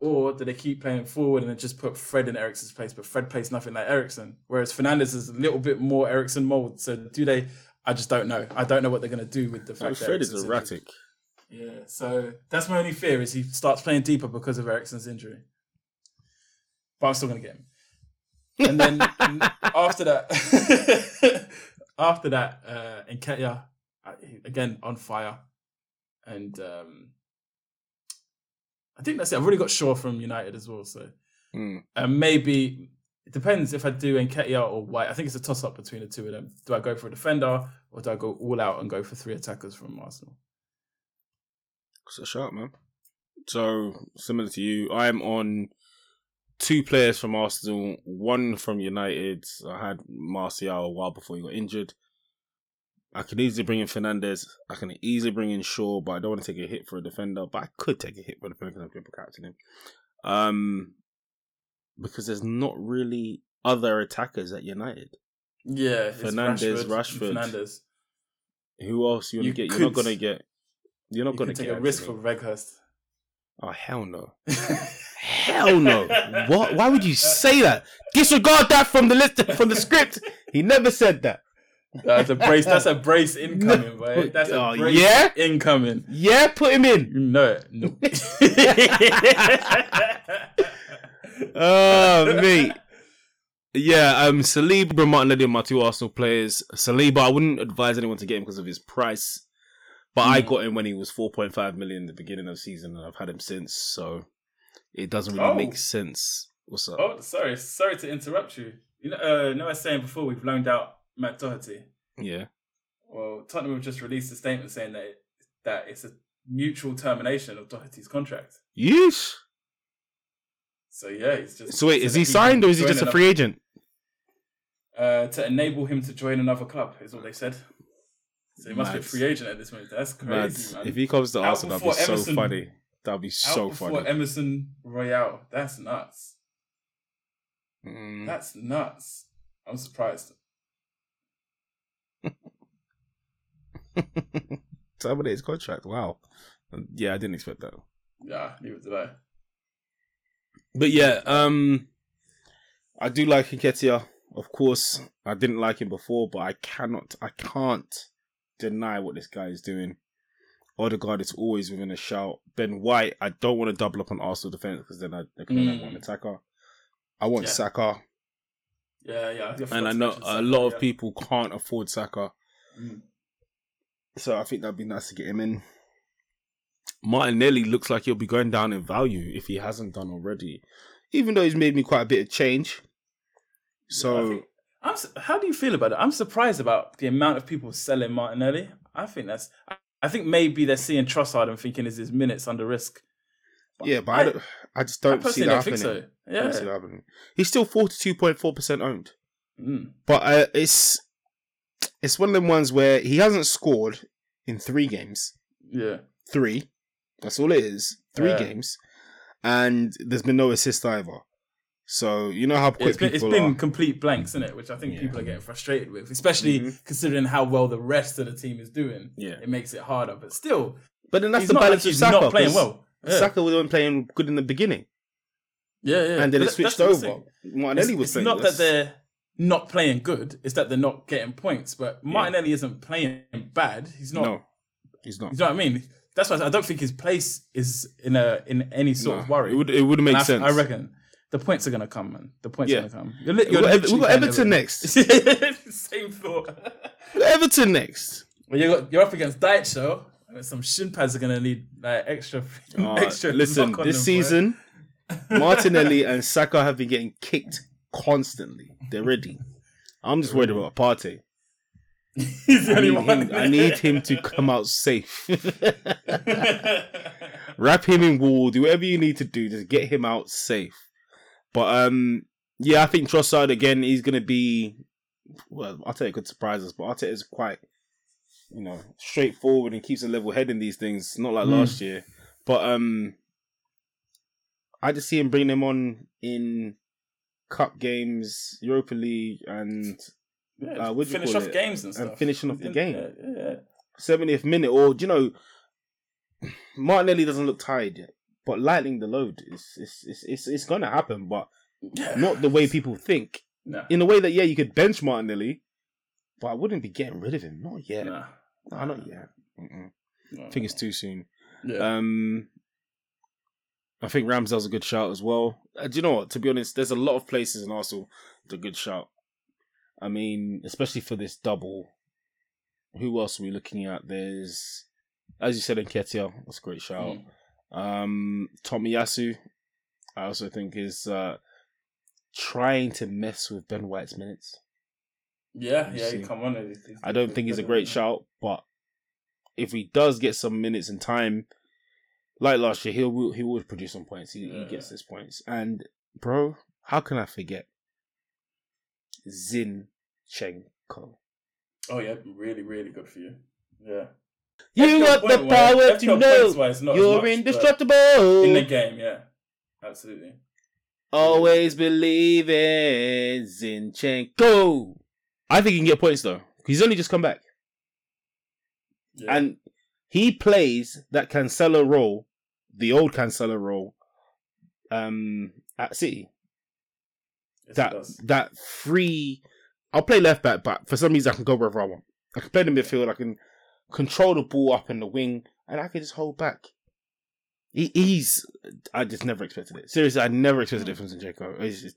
Or do they keep playing forward and then just put Fred in Eriksen's place? But Fred plays nothing like Eriksen, whereas Fernandes is a little bit more Eriksen mold. So do they? I just don't know. I don't know what they're going to do with the fact that Fred is erratic. injured. Yeah, so that's my only fear is he starts playing deeper because of Eriksen's injury. But I'm still going to get him. And then after that, after that, uh, Nketiah uh, again on fire, and um, I think that's it. I've already got Shaw from United as well, so Mm. and maybe it depends if I do Nketiah or White. I think it's a toss up between the two of them. Do I go for a defender or do I go all out and go for three attackers from Arsenal? It's a sharp man. So similar to you, I'm on two players from Arsenal, one from United. I had Martial a while before he got injured. I can easily bring in Fernandes. I can easily bring in Shaw, but I don't want to take a hit for a defender. But I could take a hit for a defender because I'm triple captain him. Um, because there's not really other attackers at United. Yeah, Fernandes, and Rashford. Fernandes. Who else you want You to get? You're not gonna get. You're not You gonna could take get a risk for Weghorst. Oh hell no. Hell no. What? Why would you say that? Disregard that from the list from the script. He never said that. That's a brace. That's a brace incoming, boy. That's a Oh, brace yeah? incoming. Yeah, put him in. It. No. Oh mate. Yeah, um Saliba and Martinelli are my two Arsenal players. Saliba, I wouldn't advise anyone to get him because of his price. But I Mm. got him when he was 4.5 million at the beginning of the season and I've had him since, so it doesn't really Oh. make sense. What's up? oh, sorry. Sorry to interrupt you. You know, uh, you know, I was saying before we've loaned out Matt Doherty. Yeah. Well, Tottenham have just released a statement saying that it, that it's a mutual termination of Doherty's contract. Yeesh. So yeah, he's just. So wait, is he signed or is he just a free agent? Uh, to enable him to join another club is what they said. So he must be a free agent at this moment. That's crazy. If he comes to Arsenal, that'd be before so Emerson- funny. That'd be so Out funny. before Emerson Royal. That's nuts. Mm. That's nuts. I'm surprised. Terminate his contract. Wow. Yeah, I didn't expect that. Yeah, neither did I. But yeah, um, I do like Nketiah. Of course, I didn't like him before, but I cannot, I can't deny what this guy is doing. Odegaard is always within a shout. Ben White, I don't want to double up on Arsenal defense because then I, they're going to have Mm. one attacker. I want Yeah. Saka, Yeah, yeah. I and I know mention a Saka, lot of yeah. people can't afford Saka. Mm. So I think that'd be nice to get him in. Martinelli looks like he'll be going down in value if he hasn't done already, even though he's made me quite a bit of change. So think- I'm. How do you feel about it? I'm surprised about the amount of people selling Martinelli. I think that's. I- I think maybe they're seeing Trossard and thinking is his minutes under risk. yeah, but I, I- don't, I just don't see that don't happening. think so. I don't see Yeah. that happening. He's still forty two point four percent owned, Mm. but uh, it's it's one of them ones where he hasn't scored in three games. Yeah. Three, that's all it is. Three Yeah. games, and there's been no assist either. So you know how quick It's been, it's people been are. complete blanks, isn't it? Which I think Yeah. people are getting frustrated with, especially Mhm. considering how well the rest of the team is doing. Yeah. It makes it harder, but still, But then that's the not like balance of Saka. not playing 'cause well. Yeah. Saka wasn't playing good in the beginning, yeah, yeah. and then But it that- switched that's what I'm over. Martinelli It's, was it's playing. not that they're not playing good; it's that they're not getting points. But Martinelli isn't playing bad. He's not. no, he's not. You know what I mean? That's why I don't think his place is in a in any sort No, of worry. It would it would make And I, sense. I reckon the points are gonna come, man. The points Yeah. are gonna come. You're, li- We've you're got, we've got Everton next. Same thought. We've got Everton next. Well, you got, you're up against Dyche, though. Some shin pads are gonna need like extra. Uh, extra. listen, this them, season, Martinelli and Saka have been getting kicked constantly. They're ready. I'm just worried about Partey. he's the I only need, one. him, I need him to come out safe. Wrap him in wool. Do whatever you need to do to get him out safe. But um, yeah, I think Trossard again. He's gonna be. Well, I'll tell you, could surprise us, but Arteta is quite, you know, straightforward and keeps a level head in these things. Not like Mm. last year, but um, I just see him bringing them on in cup games, Europa League, and Yeah, Uh, you finish off it? games and And finishing off the game. Yeah, yeah. 70th minute, or do you know, Martinelli doesn't look tired yet, but lightening the load is it's it's it's, it's going to happen, but not the way people think. No. In a way that yeah, you could bench Martinelli, but I wouldn't be getting rid of him. Not yet. Nah. No, not yet. Mm-mm. No. I think it's too soon. Yeah. Um, I think Ramsdale's a good shout as well. Uh, do you know what? To be honest, there's a lot of places in Arsenal that are good shout. I mean, especially for this double. Who else are we looking at? There's, as you said, Nketiah. That's a great shout. Mm. Um, Tomiyasu, I also think is uh, trying to mess with Ben White's minutes. yeah, you yeah. see. Come on. I don't think he's a great shout, but if he does get some minutes and time, like last year, he'll he will produce some points. He, he gets his points, and bro, how can I forget Zinchenko? Oh yeah, really, really good for you. Yeah. You FPL got the power FPL to know wise, not as you're much, indestructible. in the game. Yeah, absolutely. Always believe in Zinchenko. I think he can get points though. He's only just come back. Yeah. and he plays that Cancelo role, the old Cancelo role, um, at City. Yes, that that free. I'll play left back, but for some reason I can go wherever I want. I can play in the midfield. I can control the ball up in the wing, and I can just hold back. He, he's. I just never expected it. Seriously, I never expected it from Zinchenko. It's just,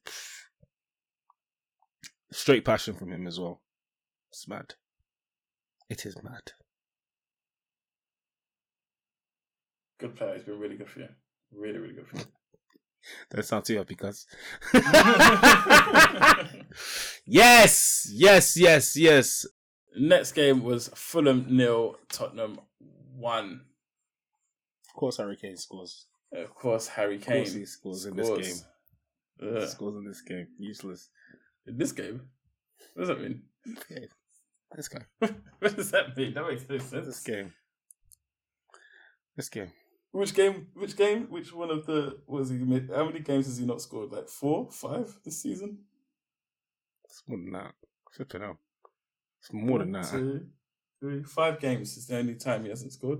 straight passion from him as well. It's mad. It is mad. Good player. He's been really good for you. Really, really good for you. Don't sound too happy, cuz. yes, yes, yes, yes. Next game was Fulham nil, Tottenham one. Of course, Harry Kane scores. Of course, Harry Of Kane course, he scores in this game. Ugh. He scores in this game. Useless. In this game, what does that mean? Okay. This guy. what does that mean? That makes no sense. This game. This game. Which game? Which game? Which one of the was he? made- How many games has he not scored? Like four, five this season. It's more than that. Flipping out. It's more than that. two, three, five games is the only time he hasn't scored.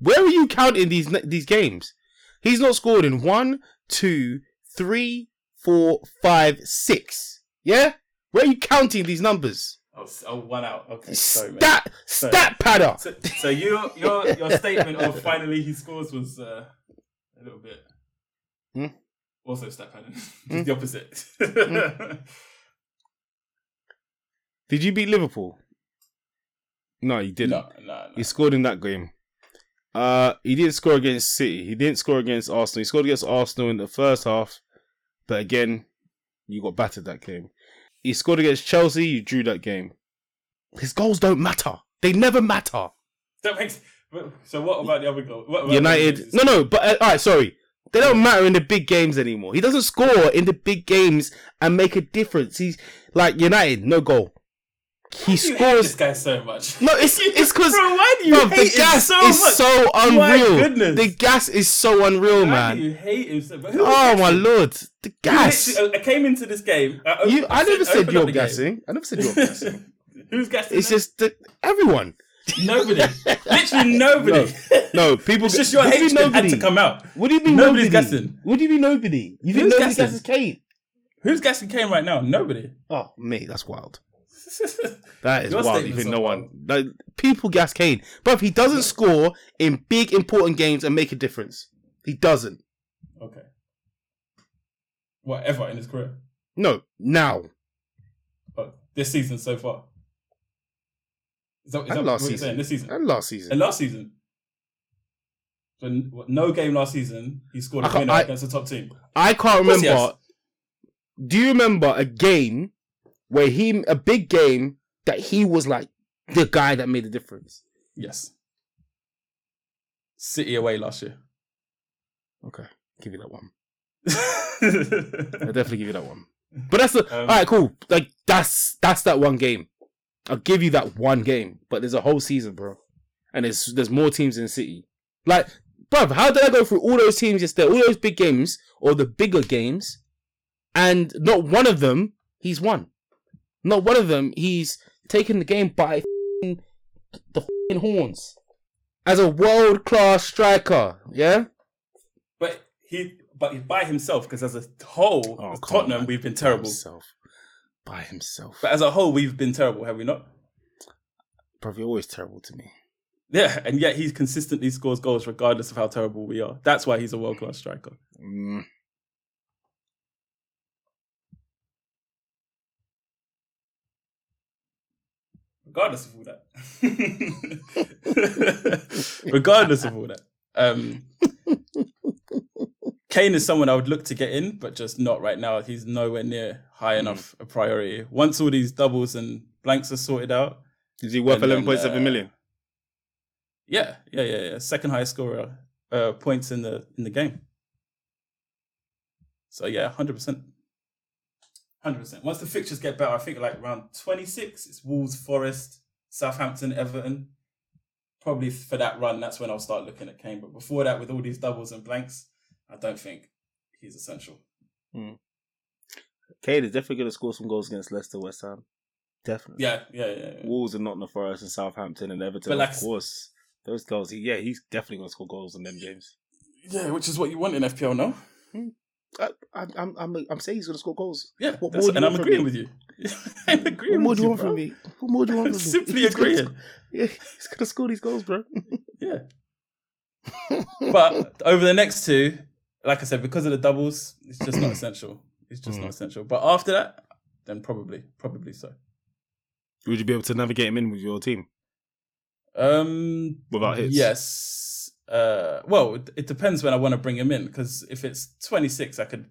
Where are you counting these these games? He's not scored in one, two, three, four, five, six. Yeah? Where are you counting these numbers? Oh, oh one out. Okay, sorry, man. Stat stat padder. So, so your your your statement of finally he scores was uh, a little bit. Hmm? Also, stat pattern. Hmm? the opposite. Did you beat Liverpool? No, you didn't. no, no, no. He scored in that game. Uh, he didn't score against City. He didn't score against Arsenal. He scored against Arsenal in the first half, but again, you got battered that game. He scored against Chelsea. You drew that game. His goals don't matter. They never matter. That makes. So what about the other goal? United. No, no. But uh, all right, sorry. They don't matter in the big games anymore. He doesn't score in the big games and make a difference. He's like United, no goal. He scores. this guy so much. No, it's it's because Bro, why do you Bro, hate the gas so is much? so My unreal. goodness. The gas is so unreal, Why man. you hate him so much? Who Oh my lord, the gas. I came into this game. I, You, I never said up you're the game. gassing. I never said you're gassing. Who's gassing? It's just that everyone. nobody. Literally nobody. No, people. It's just your what do you hatred had nobody? to come out. What do you mean Nobody's nobody? gassing. What do you mean nobody? You think Who's nobody gassing? gasses Kane? Who's gassing Kane right now? Nobody. Oh, me, that's wild. That is Your wild. Even no one. Like, people gas Kane, but if he doesn't score in big important games and make a difference, he doesn't. okay. Whatever in his career, No, now but this season so far. Is that, is And that last what you're season. saying? This season and last season. and last season. So no game last season he scored a winner I- against the top team. I can't remember. Do you remember a game where he a big game that he was like the guy that made the difference? Yes. City away last year. Okay, give you that one. I definitely give you that one. But that's the um, all right. Cool. Like that's that's that one game. I'll give you that one game. But there's a whole season, bro, and there's there's more teams in City. Like, bro, how did I go through all those teams yesterday, all those big games or the bigger games, and not one of them he's won. Not one of them he's taken the game by f***ing the f***ing horns as a world class striker. Yeah. But he, but he's by himself because as a whole, Oh, as Tottenham, on. we've been terrible. Himself. By himself. But as a whole, we've been terrible, have we not? Probably always terrible to me. Yeah, and yet he consistently scores goals regardless of how terrible we are. That's why he's a world class striker. Mm. Regardless of all that. regardless of all that. Um, Kane is someone I would look to get in, but just not right now. He's nowhere near high enough a priority. Once all these doubles and blanks are sorted out, Is he worth eleven point seven uh, million? Yeah, yeah, yeah, yeah. Second highest scorer uh, points in the in the game. So yeah, hundred percent, hundred percent. Once the fixtures get better, I think like around twenty six, it's Wolves, Forest, Southampton, Everton. Probably for that run, that's when I'll start looking at Kane. But before that, with all these doubles and blanks, I don't think he's essential. Hmm. Kane is definitely going to score some goals against Leicester, West Ham. Definitely. Yeah, yeah, yeah. yeah. Wolves and Nottingham Forest and Southampton and Everton, But like- of course. Those goals, he, yeah, he's definitely going to score goals in them games. Yeah, which is what you want in FPL, no? Hmm. I, I, I'm, I'm, I'm saying he's going to score goals. Yeah, What more and I'm agreeing with you. I'm agreeing What more with do you you, want bro. from me? What more do you want from me? simply He's gonna- agreeing. yeah, he's going to score these goals, bro. Yeah. but over the next two, like I said, because of the doubles, it's just not essential. It's just Mm. not essential. But after that, then probably, probably so. Would you be able to navigate him in with your team? Um, Without hits? Yes. Uh, well, it, it depends when I want to bring him in. Because if it's 26, I could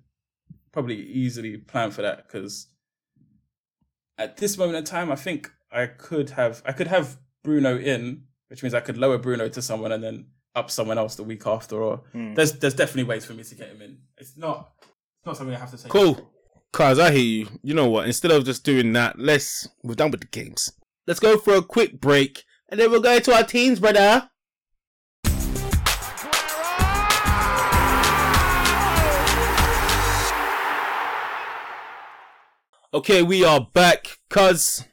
probably easily plan for that. Because at this moment in time, I think I could have I could have Bruno in, which means I could lower Bruno to someone and then up someone else the week after. Or Hmm. there's there's definitely ways for me to get him in. It's not it's not something I have to take. Cool. Cause I hear you. You know what? Instead of just doing that, let's we're done with the games. Let's go for a quick break, and then we'll go to our teams, brother. Okay, we are back, cuz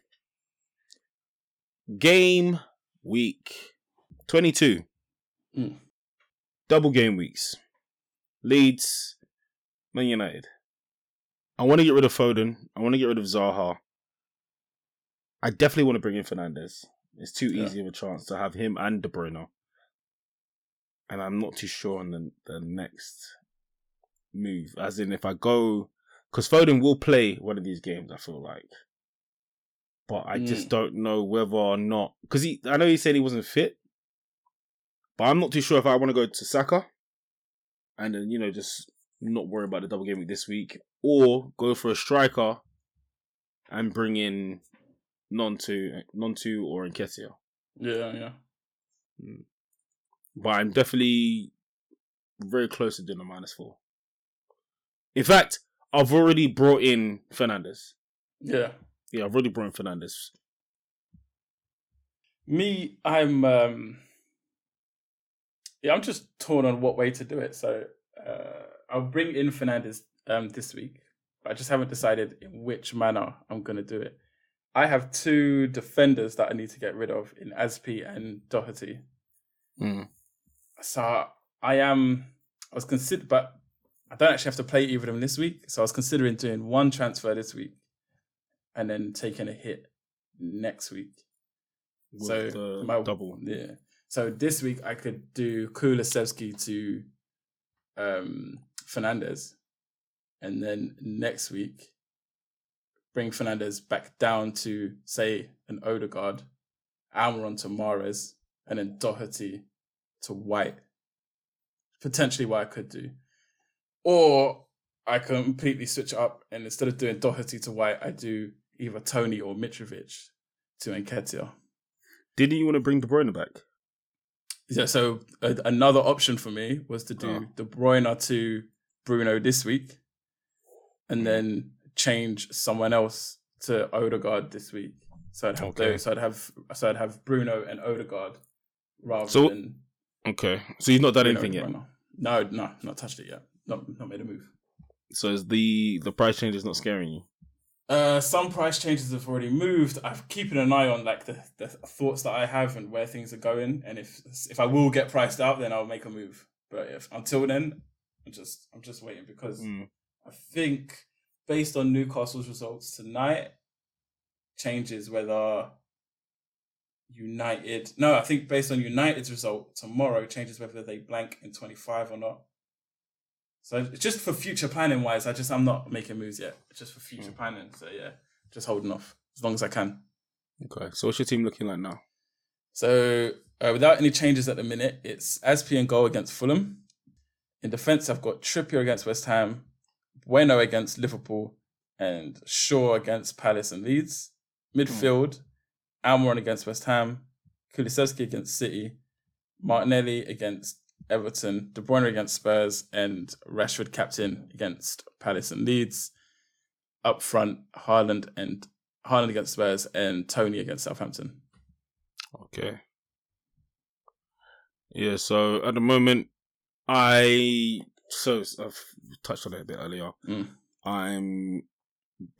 game week 22. Mm. Double game weeks. Leeds, Man United. I want to get rid of Foden. I want to get rid of Zaha. I definitely want to bring in Fernandes. It's too Yeah. easy of a chance to have him and De Bruyne. And I'm not too sure on the, the next move. As in, if I go, because Foden will play one of these games. I feel like, but I just Mm. don't know whether or not because he. I know he said he wasn't fit, but I'm not too sure if I want to go to Saka, and then you know just not worry about the double game week this week, or go for a striker and bring in Gnonto, Gnonto or Nketiah. Yeah, yeah. But I'm definitely very close to doing a minus four. In fact, I've already brought in Fernandes. Yeah. Yeah, I've already brought in Fernandes. Me, I'm um yeah, I'm just torn on what way to do it. So uh I'll bring in Fernandes um this week. But I just haven't decided in which manner I'm gonna do it. I have two defenders that I need to get rid of in Azpi and Doherty. Mm. So I am I was considered but I don't actually have to play either of them this week. So I was considering doing one transfer this week and then taking a hit next week. With So the my double. yeah. So this week I could do Kulusevski to um Fernandes, and then next week bring Fernandes back down to say an Odegaard, Almiron to Mahrez, and then Doherty to White. Potentially what I could do, or I completely switch up and instead of doing Doherty to White, I do either Toney or Mitrovic to Nketiah. Didn't you want to bring De Bruyne back? Yeah, so uh, another option for me was to do Oh. De Bruyne to Bruno this week, and Mm. then change someone else to Odegaard this week. So I'd have Okay. those. So I'd have so I'd have Bruno and Odegaard rather So- than Okay, so you've not done Bruno anything yet. No, no, not touched it yet. Not not made a move. So is the the price change is not scaring you? Uh, some price changes have already moved. I'm keeping an eye on like the, the thoughts that I have and where things are going. And if if I will get priced out, then I'll make a move. But if until then, I'm just I'm just waiting because Mm. I think based on Newcastle's results tonight, changes whether United. No, I think based on United's result tomorrow, changes whether they blank in 25 or not. So just for future planning wise, I just I'm not making moves yet. Just for future Mm. planning. So yeah, just holding off as long as I can. Okay, so what's your team looking like now? So uh, without any changes at the minute, it's Azpi and goal against Fulham. In defence, I've got Trippier against West Ham, Bueno against Liverpool, and Shaw against Palace and Leeds. Midfield, Almiron against West Ham, Kulusevski against City, Martinelli against Everton, De Bruyne against Spurs, and Rashford captain against Palace and Leeds. Up front, Haaland and Haaland against Spurs, and Toney against Southampton. Okay. Yeah, so at the moment, I so I've touched on it a bit earlier. Mm. I'm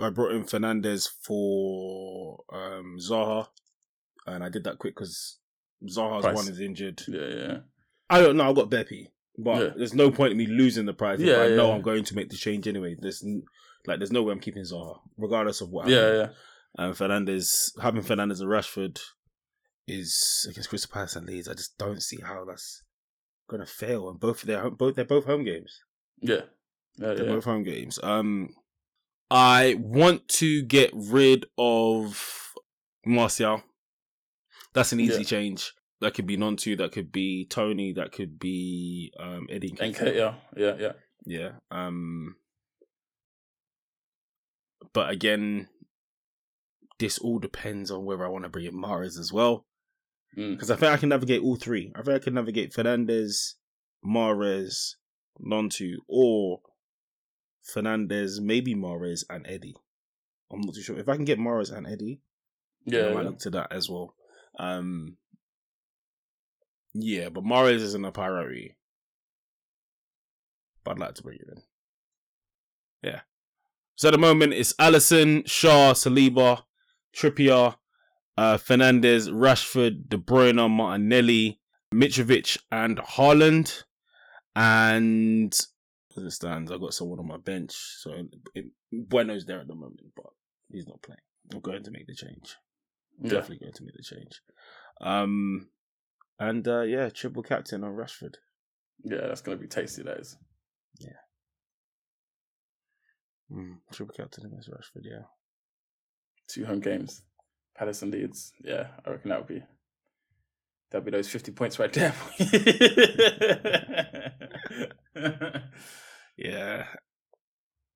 I brought in Fernandes for um Zaha, and I did that quick because Zaha's Price. one is injured. Yeah, yeah. I don't know. I've got Beppy, but Yeah. there's no point in me losing the prize. if Yeah, I know. I'm going to make the change anyway. There's like there's no way I'm keeping Zaha, regardless of what. Yeah, happens. yeah. And Fernandes having Fernandes and Rashford is against Crystal Palace and Leeds. I just don't see how that's gonna fail. And both their both they're both home games. Yeah. Yeah, They're yeah. both home games. Um, I want to get rid of Martial. That's an easy Yeah. change. That could be Gnonto. That could be Toney. That could be um, Eddie. And Nketiah. yeah, yeah, yeah. Yeah. Um but again, this all depends on whether I want to bring in Mahrez as well. Mm. Because I think I can navigate all three. I think I can navigate Fernandes, Mahrez, Gnonto, or Fernandes, maybe Mahrez and Eddie. I'm not too sure. If I can get Mahrez and Eddie, Yeah, I might yeah. look to that as well. Um Yeah, but Mahrez isn't a priority. But I'd like to bring it in. Yeah. So at the moment, it's Alisson, Shaw, Saliba, Trippier, uh, Fernandes, Rashford, De Bruyne, Martinelli, Mitrovic, and Haaland. And as it stands, I've got someone on my bench. So it, Bueno's there at the moment, but he's not playing. I'm going to make the change. Yeah. Definitely going to make the change. Um, and uh, yeah, triple captain on Rashford. Yeah, that's gonna be tasty. That is. Mm, triple captain against Rashford. Yeah. Two home games, Palace and Leeds. Yeah, I reckon that would be. That'd be those fifty points right there. Yeah.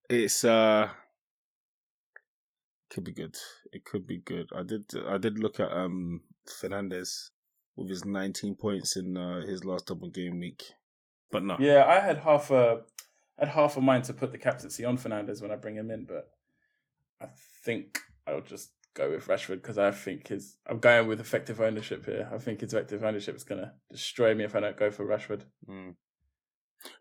It's uh could be good. It could be good. I did I did look at um Fernandes with his 19 points in uh, his last double game week. But no. yeah, I had half a, I had half a mind to put the captaincy on Fernandes when I bring him in, but I think I'll just go with Rashford because I think his. I'm going with effective ownership here. I think his effective ownership is gonna destroy me if I don't go for Rashford. Mm.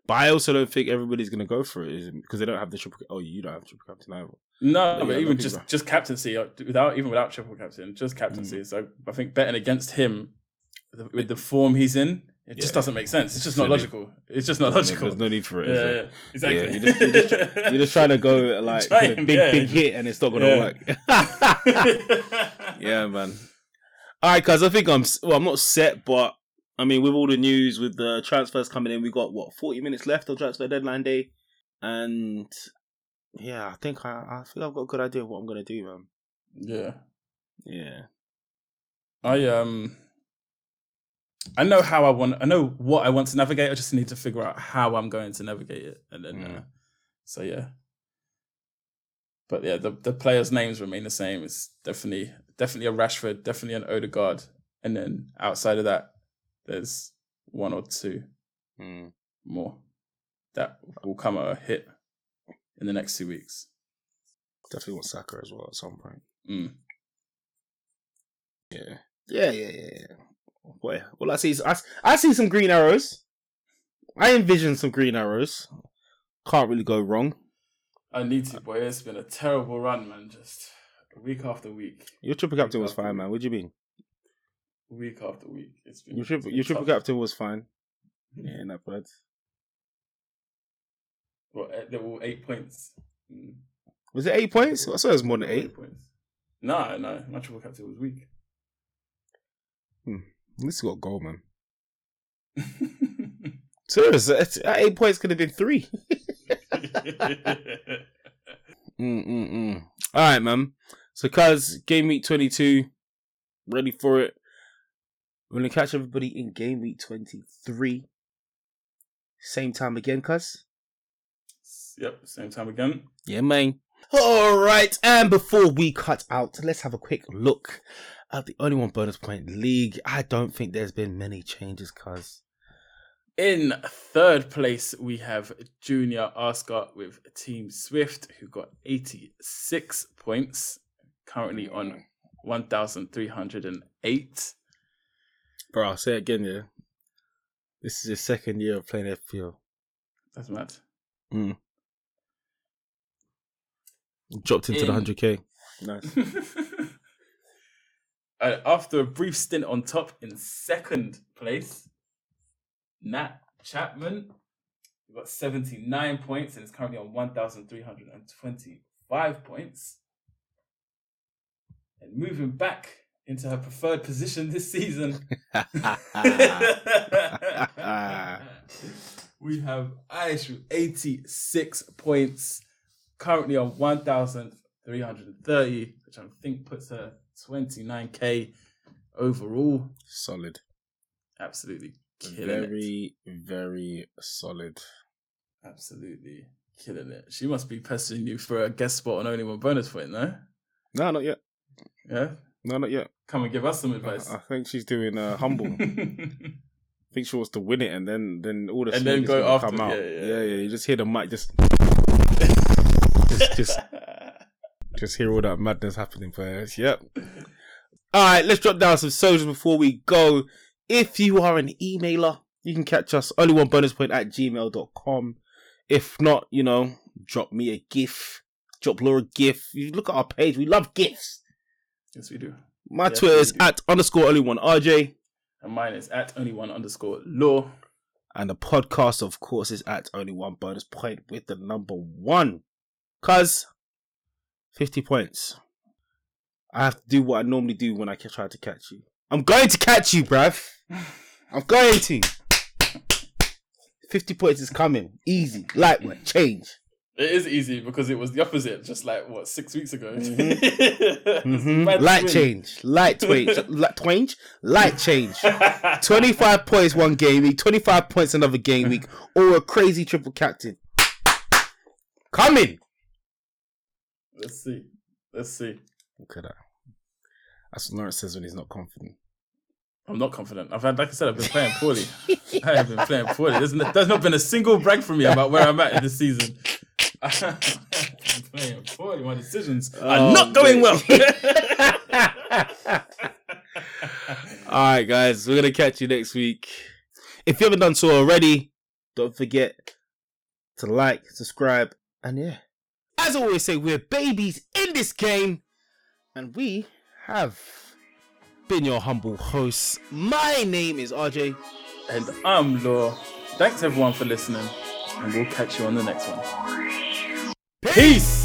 But I also don't think everybody's going to go for it is because they don't have the triple Oh, you don't have triple captain either. No, Yeah, but no, even people- just just captaincy uh, without even without triple captain, just captaincy. Mm. So I think betting against him with the- with the form he's in, it just doesn't make sense. It's just not logical. It's just not logical. There's no need for it. yeah, yeah, exactly. Yeah, you're just- you're just You're just trying to go like Trying, big, yeah. big hit, and it's not going to Yeah. work. yeah, man. All right, guys. I think I'm. Well, I'm not set, but I mean, with all the news, with the transfers coming in, we got what 40 minutes left on transfer deadline day, and yeah, I think I, I think I've got a good idea of what I'm going to do, man. yeah. Yeah. I um I know how I want I know what I want to navigate. I just need to figure out how I'm going to navigate it. And then Mm. uh, so yeah. But yeah, the the players' names remain the same. It's definitely definitely a Rashford, definitely an Odegaard. And then outside of that, there's one or two Mm. more that will come at a hit in the next two weeks. Definitely want Saka as well at some point. Mm. Yeah. Yeah, yeah, yeah, yeah. Boy, well, I see, I, I see some green arrows. I envision some green arrows. Can't really go wrong. I need to, boy. It's been a terrible run, man. Just week after week. Your triple captain was fine, man. What do you mean? week after week. It's been Your triple, your triple captain was fine. Yeah, not bad. Well, There were eight points. Mm. Was it eight points? I saw it was more than eight. points. No, no, my triple captain was weak. At least you got goal, man. Serious, that that eight points could have been three. Mm, mm, mm. All right, man. So, cuz game week 22, ready for it. We're going to catch everybody in game week 23. Same time again, cuz. yep, same time again. Yeah, man. All right, and before we cut out, let's have a quick look at the only one bonus point league. I don't think there's been many changes, cuz. In third place, we have Junior Ascot with Team Swift, who got 86 points, currently on 1,308. Bro, I'll say it again, yeah. This is his second year of playing FPL. That's mad. Mm. Dropped into the 100k. Nice. Uh, after a brief stint on top in second place, Nat Chapman he got 79 points and is currently on 1,325 points. And moving back into her preferred position this season, we have Aish with 86 points, currently on 1,330, which I think puts her 29k overall. solid. Absolutely killing it. Very, very solid. Absolutely killing it. She must be pestering you for a guest spot on only one bonus point, no? No, not yet. Yeah? No, not yet. Come and give us some advice. I, I think she's doing uh, humble. I think she wants to win it, and then then all the And then go after, come out. yeah, yeah. yeah, yeah. You just hear the mic, just just just just hear all that madness happening for her. Yep. All right, let's drop down some socials before we go. If you are an emailer, you can catch us only one bonus point at gmail.com. If not, you know, drop me a GIF drop Laura a gift. You look at our page, we love gifts. Yes, we do. My Yes, Twitter is do. at underscore only one RJ. And mine is at only one underscore law. And the podcast, of course, is at only one bonus point with the number one. Cuz 50 points. I have to do what I normally do when I try to catch you. I'm going to catch you, bruv. I'm going to. 50 points is coming. Easy. Lightweight. Change. It is easy because it was the opposite just like what six weeks ago. Mhm. Mad Light swing. change. Light. Light change. Light change. 25 points one game week, 25 points another game week, or a crazy triple captain. Coming. Let's see. Let's see. Look at that. That's what Lawrence says when he's not confident. I'm not confident. I've had, like I said, I've been playing poorly. I have been playing poorly. There's, n- there's not been a single brag from me about where I'm at in this season. I'm playing poorly. My decisions are Oh, not going man. well. All right, guys, we're gonna catch you next week. If you haven't done so already, don't forget to like, subscribe, and yeah. As I always say, we're babies in this game, and we have been your humble hosts. My name is RJ. and I'm Law. Thanks everyone for listening, and we'll catch you on the next one. Peace.